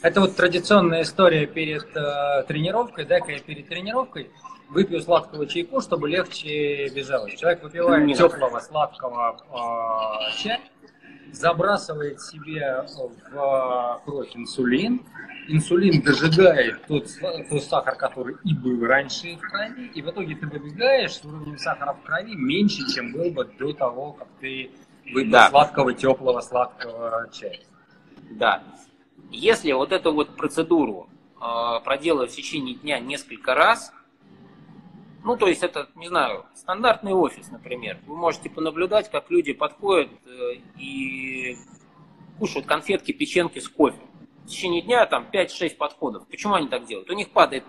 Это вот традиционная история перед э, тренировкой, да, когда перед тренировкой выпью сладкого чайку, чтобы легче бежалось. Человек выпивает Нет. теплого сладкого э, чая, забрасывает себе в кровь инсулин, инсулин дожигает тот, тот сахар, который и был раньше в крови, и в итоге ты выбегаешь с уровнем сахара в крови меньше, чем был бы до того, как ты выпил да. сладкого, теплого, сладкого чая. Да. Если вот эту вот процедуру э, проделать в течение дня несколько раз, ну, то есть это, не знаю, стандартный офис, например. Вы можете понаблюдать, как люди подходят э, и кушают конфетки, печеньки с кофе. В течение дня там 5-6 подходов. Почему они так делают? У них падает,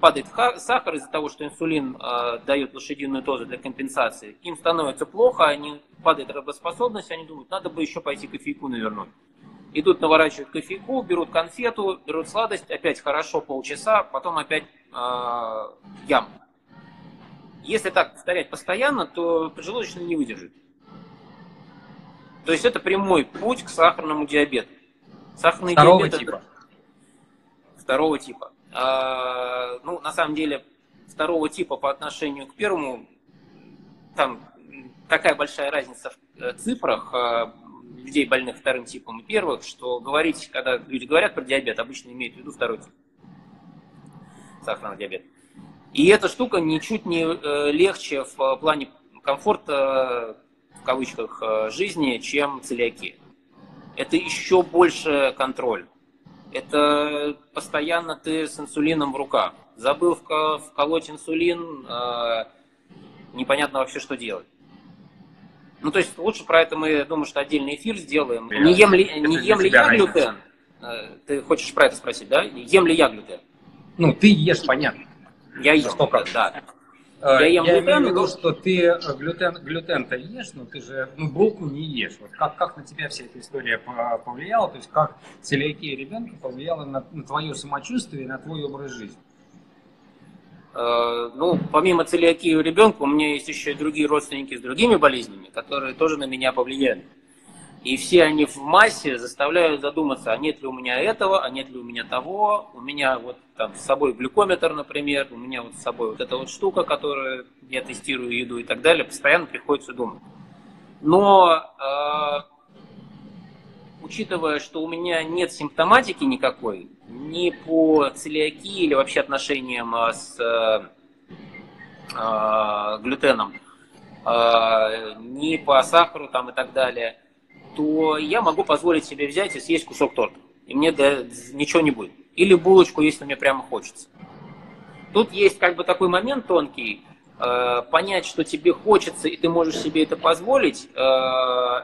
падает сахар из-за того, что инсулин э, дает лошадиную дозу для компенсации. Им становится плохо, они падает работоспособность, они думают, надо бы еще пойти кофейку навернуть. Идут, наворачивают кофейку, берут конфету, берут сладость, опять хорошо полчаса, потом опять э, ям. Если так повторять постоянно, то поджелудочный не выдержит. То есть это прямой путь к сахарному диабету. Сахарный второго диабет типа. Это... Второго типа. А, ну, на самом деле, второго типа по отношению к первому, там такая большая разница в э, цифрах а, людей, больных вторым типом и первых, что говорить, когда люди говорят про диабет, обычно имеют в виду второй тип сахарного диабета. И эта штука ничуть не э, легче в э, плане комфорта, в кавычках, э, жизни, чем целиакия. Это еще больше контроль. Это постоянно ты с инсулином в руках. Забыл вколоть инсулин, непонятно вообще, что делать. Ну, то есть лучше про это мы, думаю, что отдельный эфир сделаем. Не ем ли, не ем ли я глютен? Ты хочешь про это спросить, да? Ем ли я глютен? Ну, ты ешь, понятно. Я ем, Сколько? да. Э, я ем я глютен, имею в виду, что ты э, глютен, глютен-то ешь, но ты же ну, булку не ешь. Вот как, как на тебя вся эта история повлияла? То есть как целиакия ребенка повлияла на, на твое самочувствие, на твой образ жизни? Э, ну, помимо целиакии у ребенка, у меня есть еще и другие родственники с другими болезнями, которые тоже на меня повлияли. И все они в массе заставляют задуматься, а нет ли у меня этого, а нет ли у меня того. У меня вот там с собой глюкометр, например, у меня вот с собой вот эта вот штука, которую я тестирую еду и так далее. Постоянно приходится думать. Но э, учитывая, что у меня нет симптоматики никакой, ни по целиакии или вообще отношениям а, с э, э, глютеном, э, ни по сахару там и так далее – то я могу позволить себе взять и съесть кусок торта. И мне да, ничего не будет. Или булочку, если мне прямо хочется. Тут есть как бы такой момент тонкий, э, понять, что тебе хочется, и ты можешь себе это позволить, э,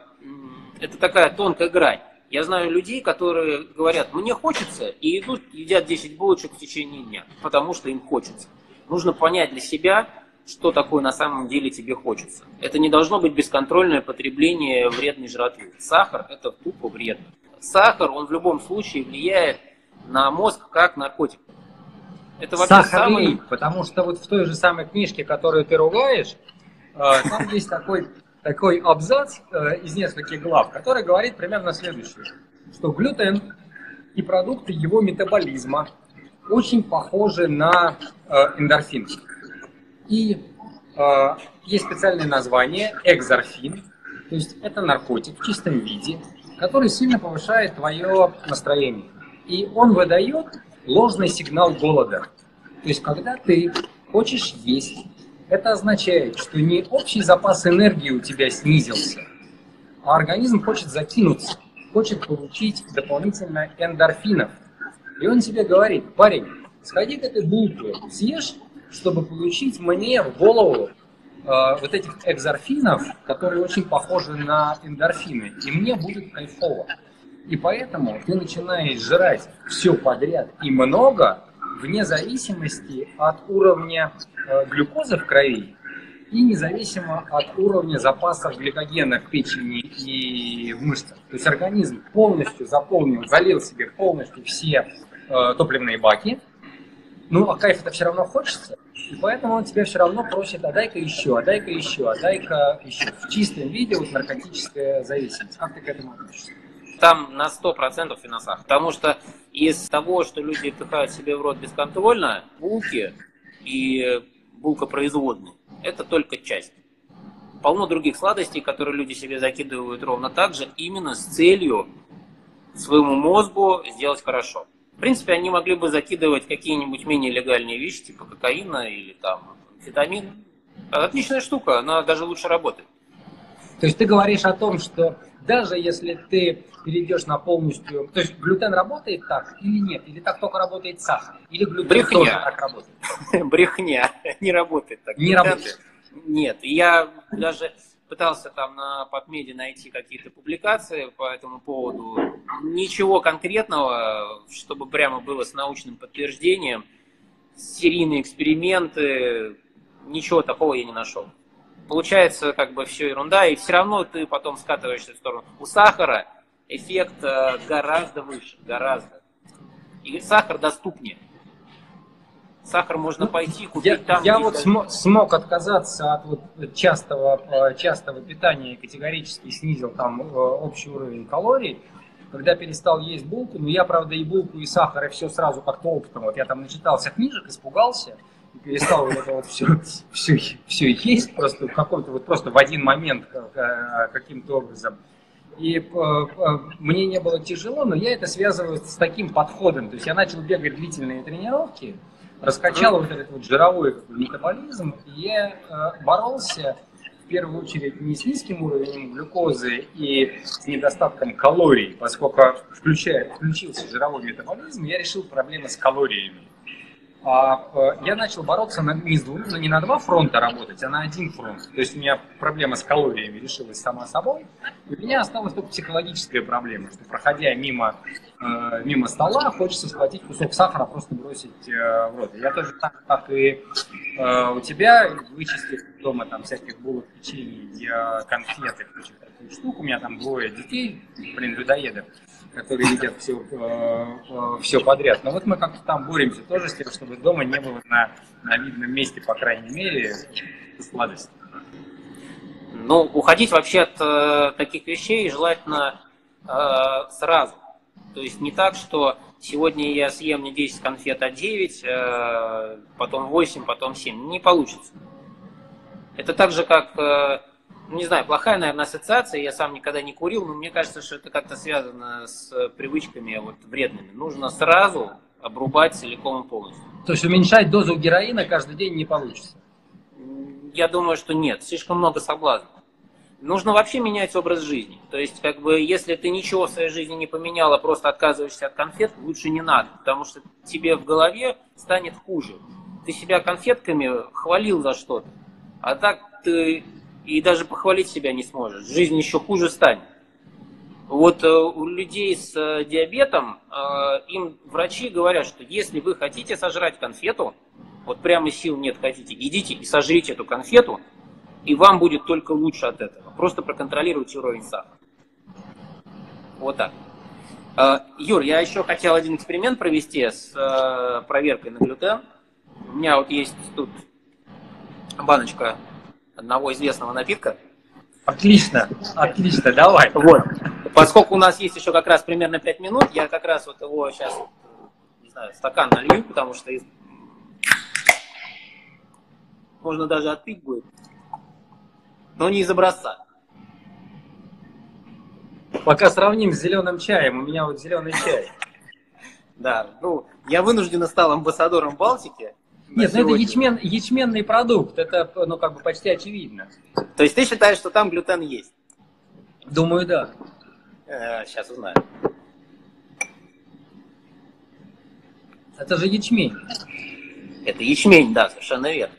это такая тонкая грань. Я знаю людей, которые говорят, мне хочется, и идут, едят 10 булочек в течение дня, потому что им хочется. Нужно понять для себя, что такое на самом деле тебе хочется. Это не должно быть бесконтрольное потребление вредной жратвы. Сахар – это тупо вредно. Сахар, он в любом случае влияет на мозг как наркотик. Это Сахар самый... потому что вот в той же самой книжке, которую ты ругаешь, э, там есть такой, такой абзац э, из нескольких глав, который говорит примерно следующее, что глютен и продукты его метаболизма очень похожи на э, эндорфин. И есть специальное название экзорфин, то есть это наркотик в чистом виде, который сильно повышает твое настроение. И он выдает ложный сигнал голода. То есть, когда ты хочешь есть, это означает, что не общий запас энергии у тебя снизился, а организм хочет закинуться, хочет получить дополнительно эндорфинов. И он тебе говорит, парень, сходи-ка ты булку съешь, чтобы получить мне в голову э, вот этих экзорфинов, которые очень похожи на эндорфины, и мне будет кайфово. И поэтому ты начинаешь жрать все подряд и много, вне зависимости от уровня э, глюкозы в крови и независимо от уровня запасов гликогена в печени и в мышцах. То есть организм полностью заполнил, залил себе полностью все э, топливные баки, ну а кайф это все равно хочется, и поэтому он тебя все равно просит, а дай-ка еще, а дай-ка еще, а дай-ка еще. В чистом виде вот наркотическая зависимость. Как ты к этому относишься? там на 100% финансах. Потому что из того, что люди впихают себе в рот бесконтрольно, булки и булка производные, это только часть. Полно других сладостей, которые люди себе закидывают ровно так же, именно с целью своему мозгу сделать хорошо. В принципе, они могли бы закидывать какие-нибудь менее легальные вещи, типа кокаина или там амфетамин. Отличная штука, она даже лучше работает. То есть ты говоришь о том, что даже если ты перейдешь на полностью... То есть глютен работает так или нет? Или так только работает сахар? Или глютен Брехня. тоже так работает? Брехня. Не работает так. Не работает? Нет. Я даже пытался там на PubMed найти какие-то публикации по этому поводу. Ничего конкретного, чтобы прямо было с научным подтверждением. Серийные эксперименты, ничего такого я не нашел получается как бы все ерунда, и все равно ты потом скатываешься в сторону. У сахара эффект э, гораздо выше, гораздо. И сахар доступнее. Сахар можно ну, пойти купить я, там. Я вот см- смог отказаться от вот частого, э, частого питания, категорически снизил там э, общий уровень калорий, когда перестал есть булку, но я, правда, и булку, и сахар, и все сразу как-то оптом. Вот я там начитался книжек, испугался, перестал вот это вот все, все, все есть просто в каком-то вот просто в один момент э, каким-то образом. И э, э, мне не было тяжело, но я это связываю с таким подходом. То есть я начал бегать длительные тренировки, раскачал вот этот вот жировой метаболизм, и я боролся в первую очередь не с низким уровнем глюкозы и с недостатком калорий, поскольку включая, включился жировой метаболизм, я решил проблемы с калориями. А, э, я начал бороться на, не, с двум, не на два фронта работать, а на один фронт. То есть у меня проблема с калориями решилась сама собой. У меня осталась только психологическая проблема, что проходя мимо, э, мимо стола, хочется схватить кусок сахара, просто бросить э, в рот. Я тоже так, как и э, у тебя, вычистив дома там всяких булок, печенье, э, конфеты, таких штук. У меня там двое детей, блин, людоедов которые едят все, э, э, все подряд. Но вот мы как-то там боремся тоже с тем, чтобы дома не было на, на видном месте, по крайней мере, сладости. Ну, уходить вообще от э, таких вещей желательно э, сразу. То есть не так, что сегодня я съем не 10 конфет, а 9, э, потом 8, потом 7. Не получится. Это так же, как э, не знаю, плохая, наверное, ассоциация, я сам никогда не курил, но мне кажется, что это как-то связано с привычками вот, вредными. Нужно сразу обрубать целиком и полностью. То есть уменьшать дозу героина каждый день не получится? Я думаю, что нет, слишком много соблазнов. Нужно вообще менять образ жизни. То есть, как бы, если ты ничего в своей жизни не поменял, а просто отказываешься от конфет, лучше не надо, потому что тебе в голове станет хуже. Ты себя конфетками хвалил за что-то, а так ты и даже похвалить себя не сможешь. Жизнь еще хуже станет. Вот э, у людей с э, диабетом, э, им врачи говорят, что если вы хотите сожрать конфету, вот прямо сил нет, хотите, идите и сожрите эту конфету, и вам будет только лучше от этого. Просто проконтролируйте уровень сахара. Вот так. Юр, я еще хотел один эксперимент провести с проверкой на глютен. У меня вот есть тут баночка одного известного напитка. Отлично, отлично, давай. Вот. Поскольку у нас есть еще как раз примерно 5 минут, я как раз вот его сейчас, не знаю, стакан налью, потому что можно даже отпить будет. Но не из образца. Пока сравним с зеленым чаем, у меня вот зеленый чай. Да, ну, я вынужден стал амбассадором Балтики. Нет, ну это ячмен, ячменный продукт, это ну как бы почти очевидно. То есть ты считаешь, что там глютен есть? Думаю, да. Э, сейчас узнаю. Это же ячмень. Это ячмень, да, совершенно верно.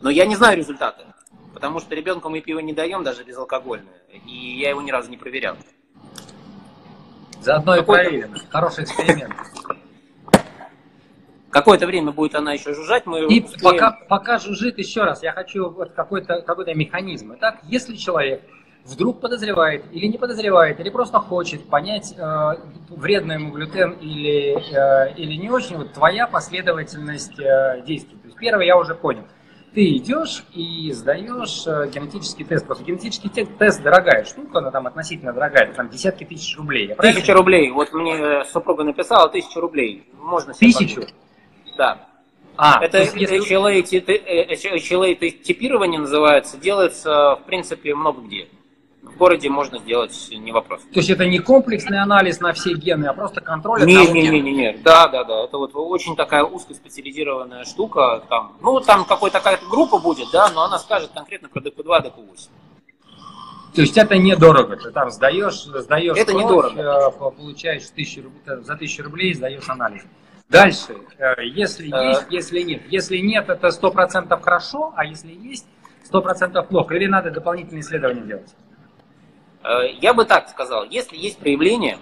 Но я не знаю результаты, потому что ребенку мы пиво не даем, даже безалкогольное, и я его ни разу не проверял. Заодно и проверим. Хороший эксперимент. Какое-то время будет она еще жужжать, мы И успеем... пока, пока жужжит, еще раз, я хочу вот какой-то какой механизм. Итак, если человек вдруг подозревает или не подозревает, или просто хочет понять, э, вредно ему глютен или, э, или не очень, вот твоя последовательность э, действий. То есть первое я уже понял. Ты идешь и сдаешь э, генетический тест. Просто генетический тест дорогая штука, она там относительно дорогая, там десятки тысяч рублей. Тысяча рублей. Вот мне супруга написала тысячу рублей. Можно Тысячу? Подумать. Да. А, это если... HLA-типирование называется, делается, в принципе, много где. В городе можно сделать, не вопрос. То есть это не комплексный анализ на все гены, а просто контроль не, одного не, не, не, не, да, да, да, это вот очень такая узкоспециализированная штука, там, ну, там какая-то такая группа будет, да, но она скажет конкретно про ДП2, ДП8. То есть это недорого, ты там сдаешь, сдаешь это кровь, недорого. Э, получаешь тысячу, за тысячу рублей, сдаешь анализ. Дальше, э, если э. есть, если нет. Если нет, это сто процентов хорошо, а если есть, сто процентов плохо. Или надо дополнительные исследования делать? Э, я бы так сказал, если есть проявления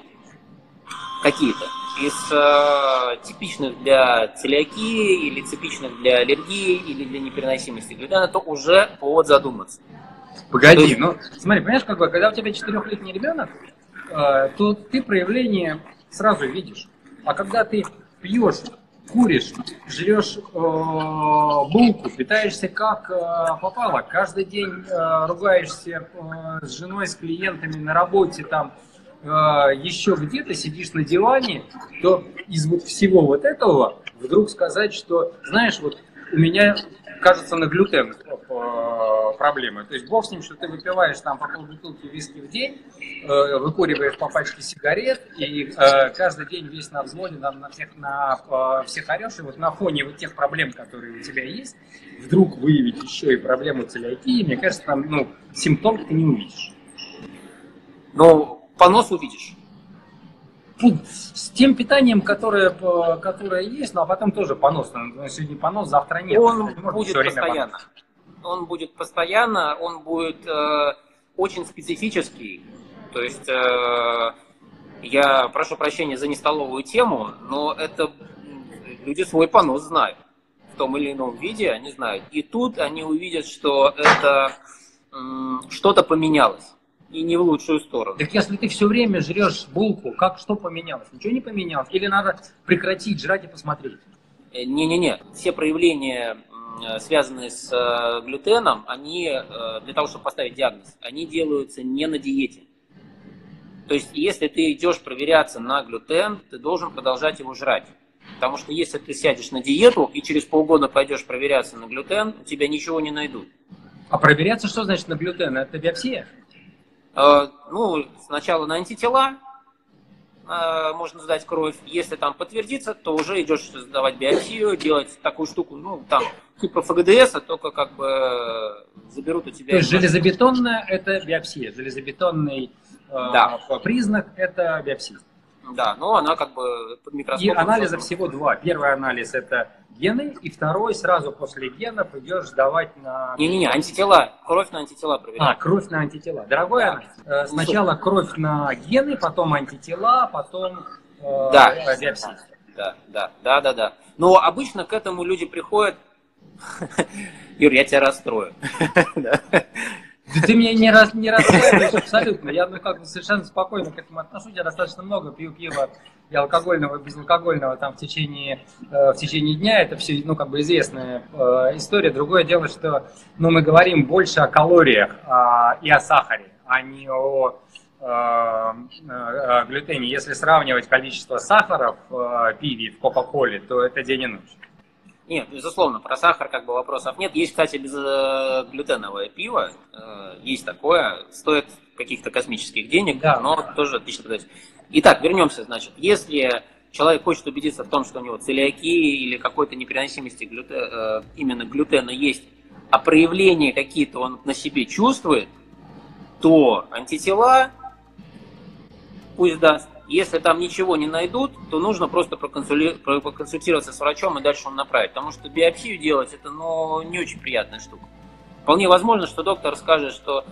какие-то из э, типичных для целиакии или типичных для аллергии или для непереносимости глютена, то уже повод задуматься. Погоди, есть... ну смотри, понимаешь, как бы, когда у тебя четырехлетний ребенок, э, то ты проявление сразу видишь. А когда ты пьешь, куришь, жрешь э, булку, питаешься как э, попало, каждый день э, ругаешься э, с женой, с клиентами на работе, там э, еще где-то сидишь на диване, то из вот всего вот этого вдруг сказать, что, знаешь, вот у меня, кажется, на глютен проблемы. То есть бог с ним, что ты выпиваешь там по полбутылки виски в день, э, выкуриваешь по пачке сигарет, и э, каждый день весь на взводе, на, на, всех, на э, всех орешь, и вот на фоне вот тех проблем, которые у тебя есть, вдруг выявить еще и проблему целиакии, мне кажется, там, ну, симптом ты не увидишь. Но понос увидишь. Ну, с тем питанием, которое, которое есть, но ну, а потом тоже понос. Сегодня понос, завтра нет. Он будет постоянно. Понос он будет постоянно, он будет э, очень специфический. То есть э, я прошу прощения за нестоловую тему, но это люди свой понос знают. В том или ином виде они знают. И тут они увидят, что это э, что-то поменялось. И не в лучшую сторону. Так если ты все время жрешь булку, как что поменялось? Ничего не поменялось? Или надо прекратить жрать и посмотреть? Э, не-не-не, все проявления связанные с э, глютеном, они э, для того, чтобы поставить диагноз, они делаются не на диете. То есть, если ты идешь проверяться на глютен, ты должен продолжать его жрать. Потому что если ты сядешь на диету и через полгода пойдешь проверяться на глютен, у тебя ничего не найдут. А проверяться что значит на глютен? Это биопсия? Э, ну, сначала на антитела, э, можно сдать кровь. Если там подтвердится, то уже идешь сдавать биопсию, делать такую штуку, ну, там, типа ФГДС, а только как бы э, заберут у тебя... То есть железобетонная – это биопсия, железобетонный э, да. признак – это биопсия. Да, но она как бы под микроскопом. И анализа всего два. Первый анализ – это гены, и второй сразу после генов идешь сдавать на... Не-не-не, антитела, кровь на антитела проверяют. А, кровь на антитела. Дорогой да. анализ. Э, сначала кровь на гены, потом антитела, потом э, да. биопсия. да, да, да, да, да. Но обычно к этому люди приходят... Юр, я тебя расстрою. Да ты меня не, раз, не расстраиваешь абсолютно. Я ну, как бы совершенно спокойно к этому отношусь. Я достаточно много пью пива и алкогольного, и безалкогольного там в течение, э, в течение дня. Это все, ну, как бы известная э, история. Другое дело, что ну, мы говорим больше о калориях э, и о сахаре, а не о э, э, глютене. Если сравнивать количество сахара в пиве, в Кока-Коле, то это день и ночь. Нет, безусловно, про сахар как бы вопросов нет. Есть, кстати, безглютеновое пиво, э, есть такое, стоит каких-то космических денег, да. но тоже отлично подать. Итак, вернемся, значит, если человек хочет убедиться в том, что у него целиакии или какой-то непереносимости глюте, э, именно глютена есть, а проявления какие-то он на себе чувствует, то антитела пусть даст. Если там ничего не найдут, то нужно просто проконсультироваться с врачом и дальше он направит. Потому что биопсию делать это ну, не очень приятная штука. Вполне возможно, что доктор скажет, что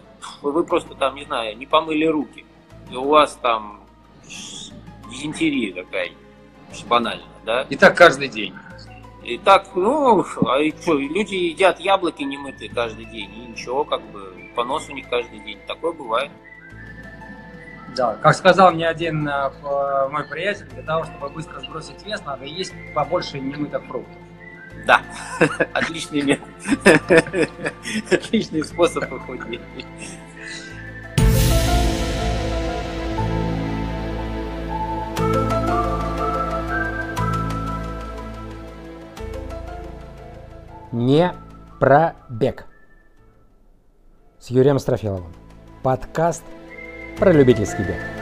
вы просто там, не знаю, не помыли руки. И у вас там дизентерия какая-нибудь, банально, да? И так каждый день. И так, ну, а и что, люди едят яблоки немытые каждый день, и ничего, как бы, понос у них каждый день. Такое бывает. Да, как сказал мне один э, мой приятель, для того, чтобы быстро сбросить вес, надо есть побольше немытых фруктов. Да, отличный метод. Отличный способ похудеть. Не про бег. С Юрием Строфиловым. Подкаст про любительский бег.